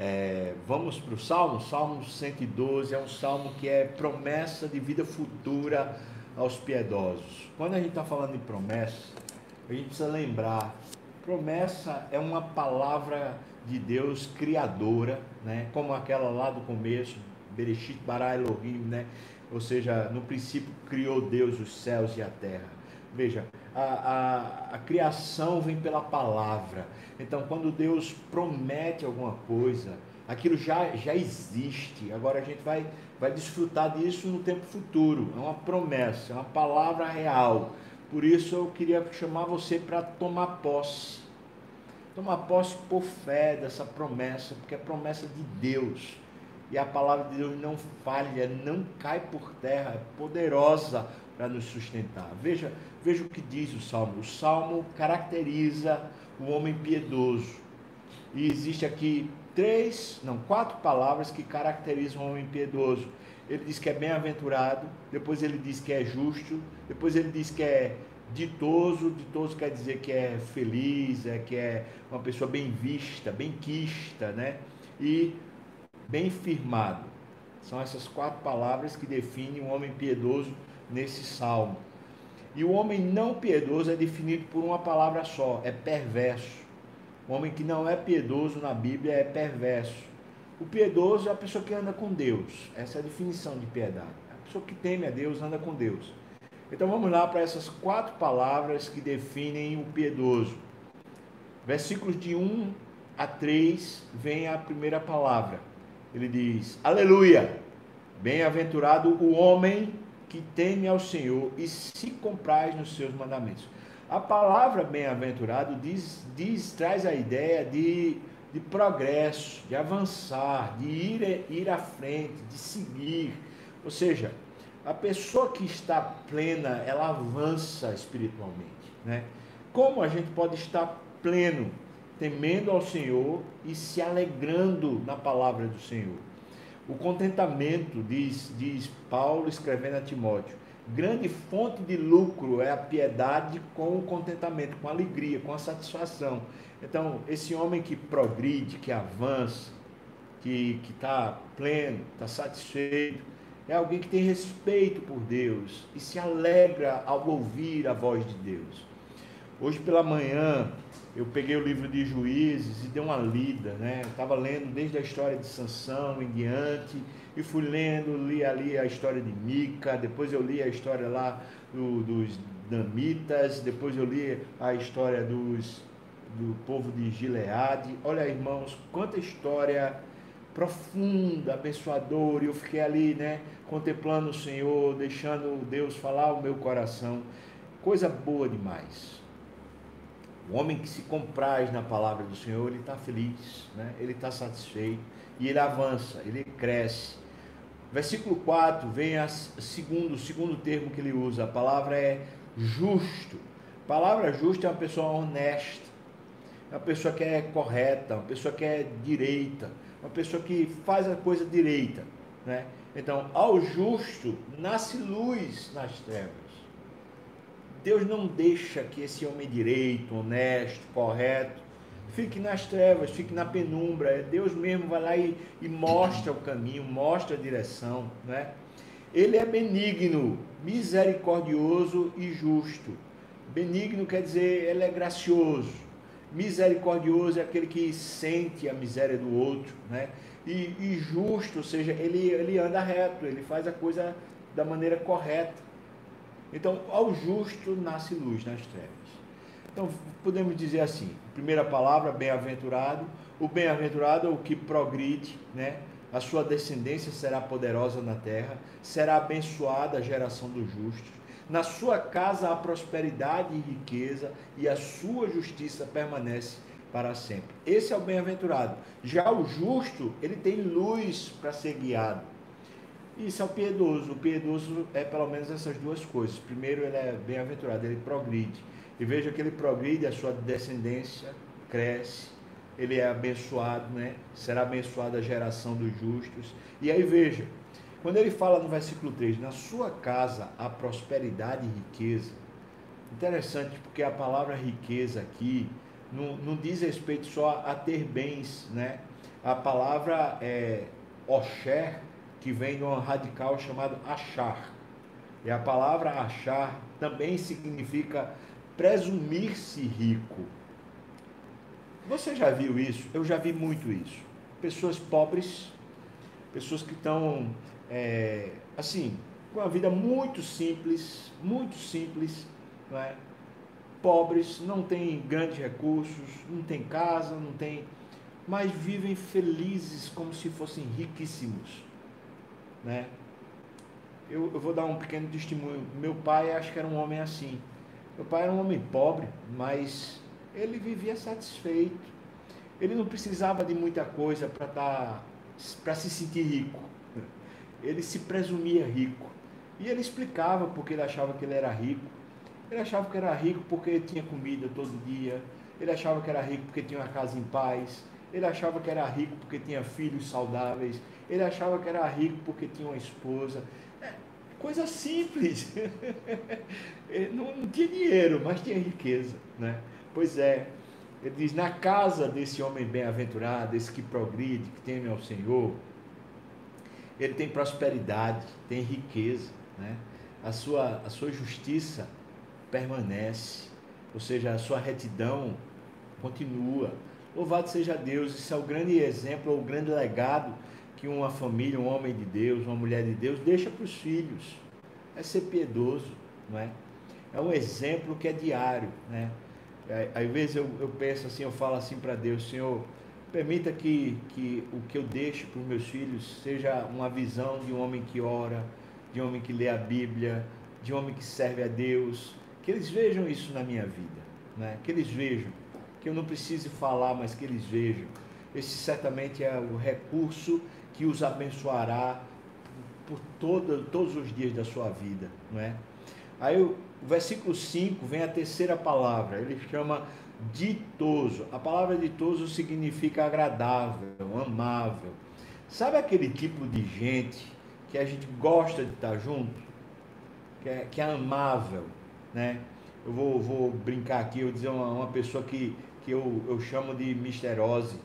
É, vamos para o Salmo, Salmo 112 é um salmo que é promessa de vida futura aos piedosos. Quando a gente está falando de promessa, a gente precisa lembrar: promessa é uma palavra de Deus criadora, né? como aquela lá do começo, Bereshit bara Elohim, né? ou seja, no princípio criou Deus os céus e a terra. Veja, a, a, a, criação vem pela palavra. Então, quando Deus promete alguma coisa, aquilo já, já existe. Agora a gente vai, vai desfrutar disso no tempo futuro. É uma promessa, é uma palavra real. Por isso eu queria chamar você para tomar posse. Tomar posse por fé dessa promessa, porque é promessa de Deus. E a palavra de Deus não falha, não cai por terra, é poderosa para nos sustentar. Veja, veja o que diz o Salmo. O Salmo caracteriza o homem piedoso. E existe aqui três, não, quatro palavras que caracterizam o homem piedoso. Ele diz que é bem-aventurado, depois ele diz que é justo, depois ele diz que é ditoso, ditoso quer dizer que é feliz, é que é uma pessoa bem vista, bem quista, né? E bem firmado. São essas quatro palavras que definem um homem piedoso nesse salmo. E o homem não piedoso é definido por uma palavra só, é perverso. O homem que não é piedoso na Bíblia é perverso. O piedoso é a pessoa que anda com Deus. Essa é a definição de piedade. A pessoa que teme a Deus anda com Deus. Então vamos lá para essas quatro palavras que definem o piedoso. Versículos de 1 a 3 vem a primeira palavra. Ele diz: Aleluia! Bem-aventurado o homem que teme ao Senhor e se compraz nos seus mandamentos. A palavra bem-aventurado diz, diz, traz a ideia de, de progresso, de avançar, de ir, ir à frente, de seguir. Ou seja, a pessoa que está plena, ela avança espiritualmente. Né? Como a gente pode estar pleno, temendo ao Senhor e se alegrando na palavra do Senhor? O contentamento, diz, diz Paulo escrevendo a Timóteo, grande fonte de lucro é a piedade com o contentamento, com a alegria, com a satisfação. Então, esse homem que progride, que avança, que está pleno, está satisfeito, é alguém que tem respeito por Deus e se alegra ao ouvir a voz de Deus. Hoje pela manhã, eu peguei o livro de Juízes e dei uma lida, né? Estava lendo desde a história de Sansão em diante e fui lendo, li ali a história de Mica, depois eu li a história lá do, dos Damitas, depois eu li a história dos, do povo de Gileade. Olha, irmãos, quanta história profunda, abençoadora, eu fiquei ali, né, contemplando o Senhor, deixando Deus falar o meu coração. Coisa boa demais. O homem que se compraz na palavra do Senhor, ele está feliz, né? ele está satisfeito e ele avança, ele cresce. Versículo 4 vem a segundo, o segundo termo que ele usa, a palavra é justo. A palavra justo é uma pessoa honesta, é uma pessoa que é correta, uma pessoa que é direita, uma pessoa que faz a coisa direita. Né? Então, ao justo nasce luz nas trevas. Deus não deixa que esse homem direito, honesto, correto, fique nas trevas, fique na penumbra. É Deus mesmo vai lá e, e mostra o caminho, mostra a direção. Né? Ele é benigno, misericordioso e justo. Benigno quer dizer ele é gracioso. Misericordioso é aquele que sente a miséria do outro, né? E, e justo, ou seja, ele, ele anda reto, ele faz a coisa da maneira correta. Então, ao justo nasce luz nas trevas. Então, podemos dizer assim: primeira palavra, bem-aventurado. O bem-aventurado é o que progride, né? A sua descendência será poderosa na terra, será abençoada a geração dos justos. Na sua casa há prosperidade e riqueza, e a sua justiça permanece para sempre. Esse é o bem-aventurado. Já o justo, ele tem luz para ser guiado. Isso é o piedoso. O piedoso é pelo menos essas duas coisas. Primeiro, ele é bem-aventurado, ele progride. E veja que ele progride, a sua descendência cresce, ele é abençoado, né? Será abençoada a geração dos justos. E aí veja, quando ele fala no versículo 3, na sua casa há prosperidade e riqueza. Interessante, porque a palavra riqueza aqui não, não diz respeito só a ter bens, né? A palavra é osher, que vem de um radical chamado achar. E a palavra achar também significa presumir-se rico. Você já viu isso? Eu já vi muito isso. Pessoas pobres, pessoas que estão, é, assim, com uma vida muito simples, muito simples, não é? pobres, não têm grandes recursos, não tem casa, não tem, mas vivem felizes como se fossem riquíssimos, né? Eu, eu vou dar um pequeno testemunho. Meu pai, acho que era um homem assim. Meu pai era um homem pobre, mas ele vivia satisfeito. Ele não precisava de muita coisa para tá, para se sentir rico. Ele se presumia rico. E ele explicava porque ele achava que ele era rico. Ele achava que era rico porque tinha comida todo dia. Ele achava que era rico porque tinha uma casa em paz. Ele achava que era rico porque tinha filhos saudáveis. Ele achava que era rico porque tinha uma esposa. É, coisa simples. não, não tinha dinheiro, mas tinha riqueza. Né? Pois é. Ele diz: na casa desse homem bem-aventurado, esse que progride, que teme ao Senhor, ele tem prosperidade, tem riqueza. Né? A, sua, a sua justiça permanece, ou seja, a sua retidão continua. Louvado seja Deus, isso é o grande exemplo, o grande legado que uma família, um homem de Deus, uma mulher de Deus deixa para os filhos. É ser piedoso, não é? É um exemplo que é diário, né? É, às vezes eu, eu penso assim, eu falo assim para Deus, Senhor, permita que, que o que eu deixo para os meus filhos seja uma visão de um homem que ora, de um homem que lê a Bíblia, de um homem que serve a Deus, que eles vejam isso na minha vida, né? que eles vejam, que eu não precise falar, mas que eles vejam. Esse certamente é o recurso que os abençoará por todo, todos os dias da sua vida, não é? Aí o, versículo 5 vem a terceira palavra, ele chama ditoso. A palavra ditoso significa agradável, amável. Sabe aquele tipo de gente que a gente gosta de estar junto? Que é, que é amável, né? Eu vou, vou brincar aqui, eu dizer uma, uma pessoa que, que eu, eu chamo de Mr. Ozzy.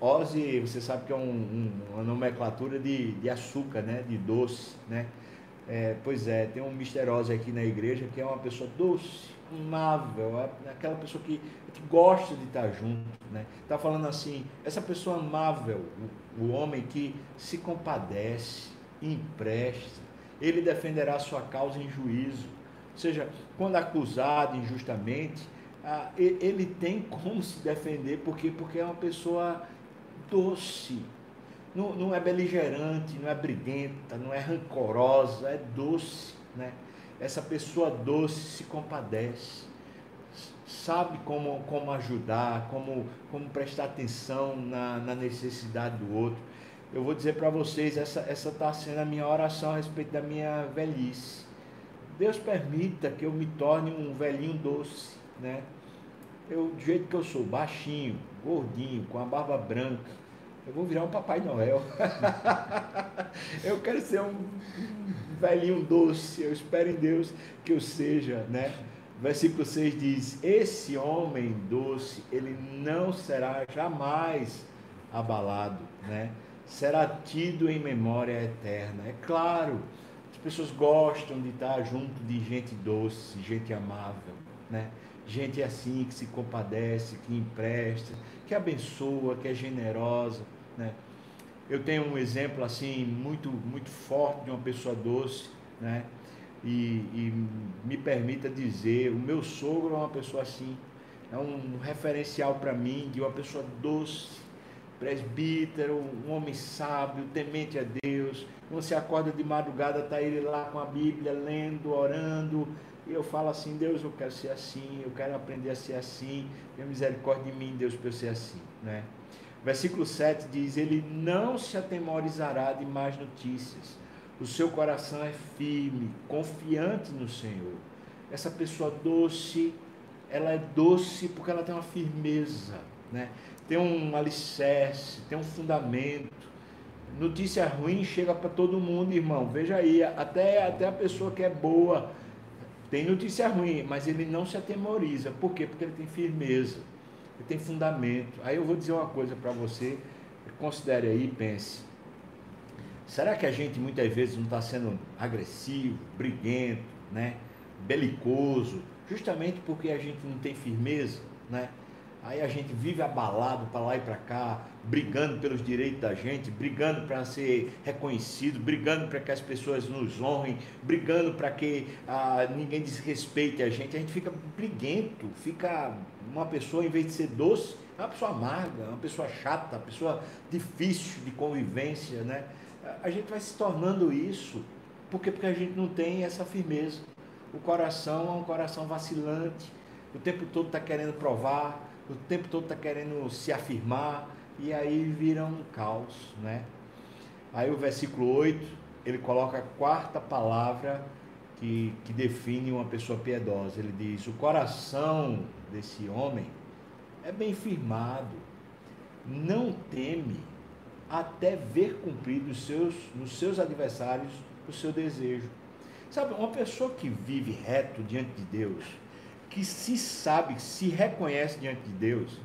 Ozzy, você sabe que é um, um, uma nomenclatura de, de açúcar, né? De doce, né? É, pois é, tem um Mr. Ozzy aqui na igreja que é uma pessoa doce, amável, é aquela pessoa que, que gosta de estar junto, né? Tá falando assim, essa pessoa amável, o, o homem que se compadece, empresta, ele defenderá a sua causa em juízo ou seja, quando acusado injustamente, ah, ele tem como se defender, porque, porque é uma pessoa doce. Não, não é beligerante, não é briguenta, não é rancorosa, é doce. Né? Essa pessoa doce se compadece, sabe como, como ajudar, como, como prestar atenção na, na necessidade do outro. Eu vou dizer para vocês, essa está sendo a minha oração a respeito da minha velhice Deus permita que eu me torne um velhinho doce, né? Eu, do jeito que eu sou, baixinho, gordinho, com a barba branca, eu vou virar um Papai Noel. eu quero ser um velhinho doce. Eu espero em Deus que eu seja, né? Versículo 6 diz: Esse homem doce, ele não será jamais abalado, né? Será tido em memória eterna. É claro pessoas gostam de estar junto de gente doce, gente amável, né? Gente assim que se compadece, que empresta, que abençoa, que é generosa, né? Eu tenho um exemplo assim muito muito forte de uma pessoa doce, né? E, e me permita dizer, o meu sogro é uma pessoa assim, é um referencial para mim de uma pessoa doce, presbítero, um homem sábio, temente a Deus, você acorda de madrugada, está ele lá com a Bíblia, lendo, orando. E eu falo assim, Deus, eu quero ser assim, eu quero aprender a ser assim. Tenha misericórdia de mim, Deus, para eu ser assim. Né? Versículo 7 diz, ele não se atemorizará de más notícias. O seu coração é firme, confiante no Senhor. Essa pessoa doce, ela é doce porque ela tem uma firmeza, né? tem um alicerce, tem um fundamento notícia ruim chega para todo mundo, irmão. Veja aí, até, até a pessoa que é boa tem notícia ruim, mas ele não se atemoriza. Por quê? Porque ele tem firmeza, ele tem fundamento. Aí eu vou dizer uma coisa para você. considere aí e pense. Será que a gente muitas vezes não está sendo agressivo, briguento, né? belicoso, justamente porque a gente não tem firmeza, né? Aí a gente vive abalado para lá e para cá, brigando pelos direitos da gente, brigando para ser reconhecido, brigando para que as pessoas nos honrem, brigando para que ah, ninguém desrespeite a gente. A gente fica briguento, fica uma pessoa, em vez de ser doce, é uma pessoa amarga, uma pessoa chata, uma pessoa difícil de convivência, né? A gente vai se tornando isso, porque porque a gente não tem essa firmeza. O coração é um coração vacilante, o tempo todo está querendo provar, o tempo todo está querendo se afirmar e aí vira um caos, né? Aí o versículo 8, ele coloca a quarta palavra que, que define uma pessoa piedosa. Ele diz: O coração desse homem é bem firmado, não teme até ver cumprido os seus, nos seus adversários o seu desejo. Sabe, uma pessoa que vive reto diante de Deus, que se sabe, se reconhece diante de Deus,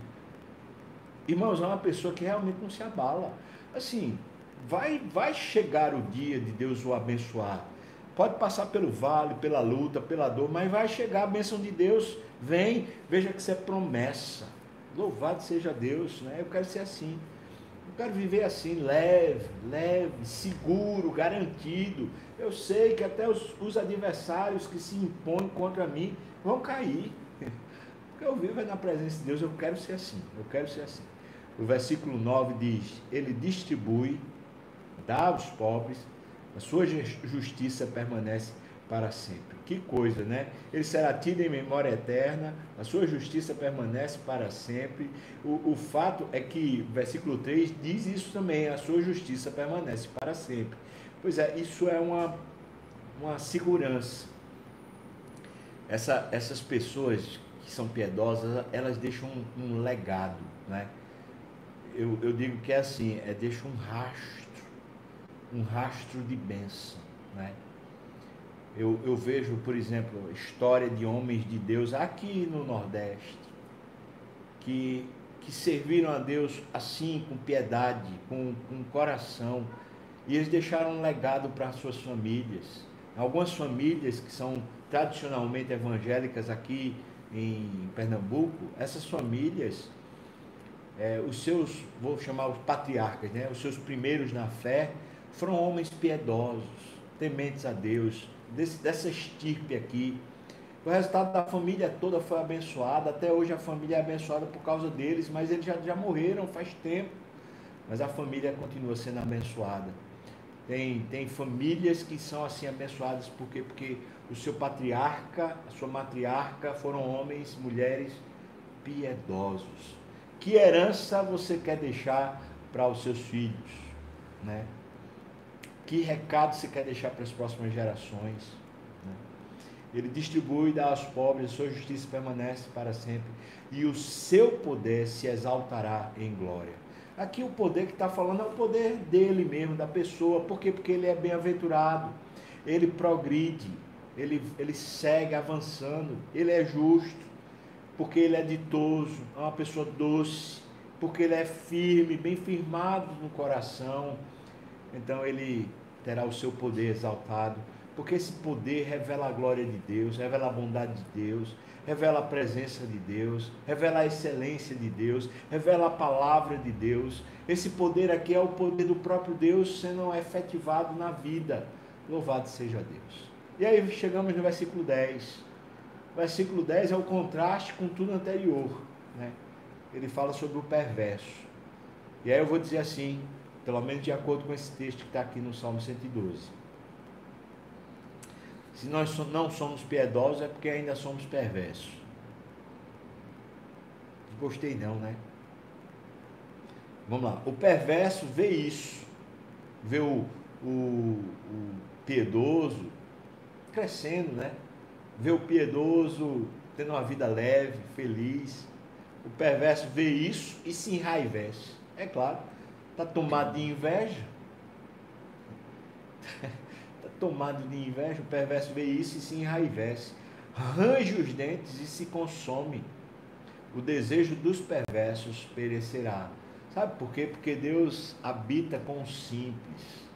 irmãos, é uma pessoa que realmente não se abala. Assim, vai, vai chegar o dia de Deus o abençoar. Pode passar pelo vale, pela luta, pela dor, mas vai chegar a bênção de Deus. Vem, veja que isso é promessa. Louvado seja Deus, né? Eu quero ser assim. Eu quero viver assim, leve, leve, seguro, garantido. Eu sei que até os, os adversários que se impõem contra mim vão cair. Porque eu vivo é na presença de Deus, eu quero ser assim, eu quero ser assim. O versículo 9 diz: Ele distribui, dá aos pobres, a sua justiça permanece para sempre. Que coisa, né? Ele será tido em memória eterna, a sua justiça permanece para sempre. O, o fato é que, versículo 3 diz isso também: a sua justiça permanece para sempre. Pois é, isso é uma, uma segurança essa, essas pessoas que são piedosas, elas deixam um, um legado, né? Eu, eu digo que é assim, é deixa um rastro, um rastro de bênção, né? Eu, eu vejo, por exemplo, história de homens de Deus aqui no Nordeste, que, que serviram a Deus assim, com piedade, com, com coração, e eles deixaram um legado para suas famílias. Algumas famílias que são tradicionalmente evangélicas aqui em Pernambuco, essas famílias, é, os seus, vou chamar os patriarcas, né, os seus primeiros na fé, foram homens piedosos, tementes a Deus, desse, dessa estirpe aqui. O resultado da família toda foi abençoada, até hoje a família é abençoada por causa deles, mas eles já, já morreram faz tempo, mas a família continua sendo abençoada. Tem, tem famílias que são assim abençoadas porque, porque o seu patriarca, a sua matriarca foram homens, mulheres piedosos. Que herança você quer deixar para os seus filhos, né? Que recado você quer deixar para as próximas gerações? Né? Ele distribui e dá aos pobres, sua justiça permanece para sempre, e o seu poder se exaltará em glória. Aqui o poder que está falando é o poder dele mesmo, da pessoa. Por quê? Porque ele é bem-aventurado, ele progride, ele, ele segue avançando, ele é justo, porque ele é ditoso, é uma pessoa doce, porque ele é firme, bem firmado no coração. Então ele terá o seu poder exaltado, porque esse poder revela a glória de Deus, revela a bondade de Deus, revela a presença de Deus, revela a excelência de Deus, revela a palavra de Deus. Esse poder aqui é o poder do próprio Deus sendo efetivado na vida. Louvado seja Deus. E aí chegamos no versículo 10. O versículo 10 é o contraste com tudo anterior. Né? Ele fala sobre o perverso. E aí eu vou dizer assim, pelo menos de acordo com esse texto que está aqui no Salmo 112. Se nós não somos piedosos é porque ainda somos perversos. Gostei não, né? Vamos lá. O perverso vê isso. Vê o, o, o piedoso, crescendo, né? Vê o piedoso tendo uma vida leve, feliz. O perverso vê isso e se enraivece. É claro, está tomado de inveja. Está tomado de inveja, o perverso vê isso e se enraivece. Range os dentes e se consome. O desejo dos perversos perecerá. Sabe por quê? Porque Deus habita com o simples.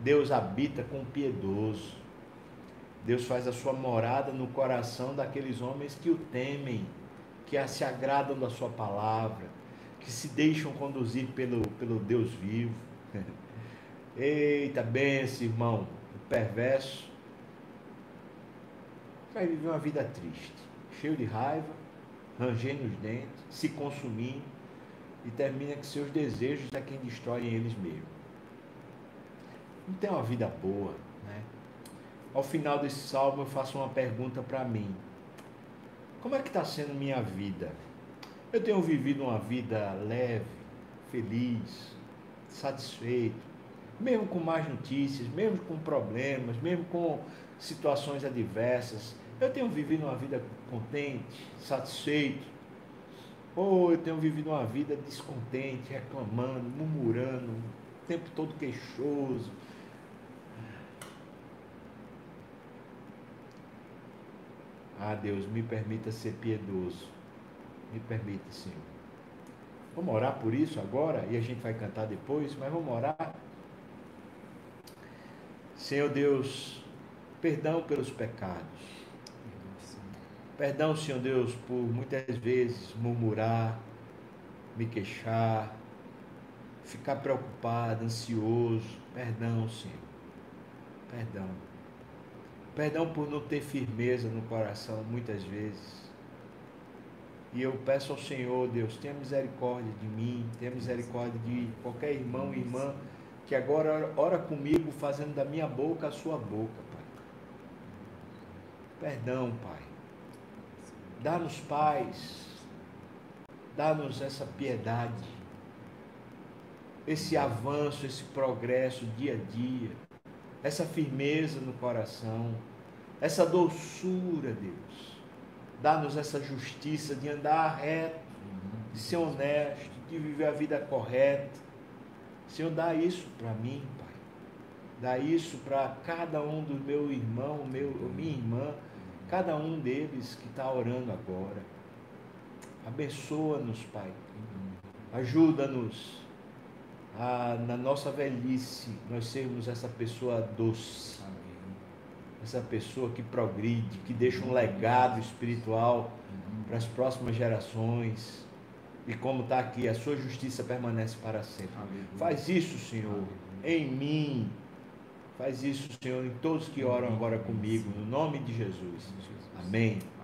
Deus habita com o piedoso. Deus faz a sua morada no coração daqueles homens que o temem, que se agradam da sua palavra, que se deixam conduzir pelo, pelo Deus vivo. Eita, benção, irmão. O perverso vai viver uma vida triste, cheio de raiva, rangendo os dentes, se consumindo e termina que seus desejos é quem destrói eles mesmos. Não tem uma vida boa, né? Ao final desse salmo eu faço uma pergunta para mim. Como é que está sendo minha vida? Eu tenho vivido uma vida leve, feliz, satisfeito, mesmo com mais notícias, mesmo com problemas, mesmo com situações adversas. Eu tenho vivido uma vida contente, satisfeito. Ou eu tenho vivido uma vida descontente, reclamando, murmurando, o tempo todo queixoso. Ah, Deus, me permita ser piedoso. Me permita, Senhor. Vamos orar por isso agora e a gente vai cantar depois, mas vamos orar. Senhor Deus, perdão pelos pecados. Perdão, Senhor Deus, por muitas vezes murmurar, me queixar, ficar preocupado, ansioso. Perdão, Senhor. Perdão. Perdão por não ter firmeza no coração muitas vezes. E eu peço ao Senhor, Deus, tenha misericórdia de mim, tenha misericórdia de qualquer irmão e irmã que agora ora comigo, fazendo da minha boca a sua boca, Pai. Perdão, Pai. Dá-nos paz, dá-nos essa piedade, esse avanço, esse progresso dia a dia, essa firmeza no coração, essa doçura, Deus Dá-nos essa justiça de andar reto, de ser honesto, de viver a vida correta. Senhor, dá isso para mim, Pai. Dá isso para cada um do meu irmão, meu, minha irmã, cada um deles que está orando agora. Abençoa-nos, Pai. Ajuda-nos a, na nossa velhice, nós sermos essa pessoa doce essa pessoa que progride, que deixa um legado espiritual para as próximas gerações. E como está aqui, a sua justiça permanece para sempre. Faz isso, Senhor, em mim. Faz isso, Senhor, em todos que oram agora comigo, no nome de Jesus. Amém.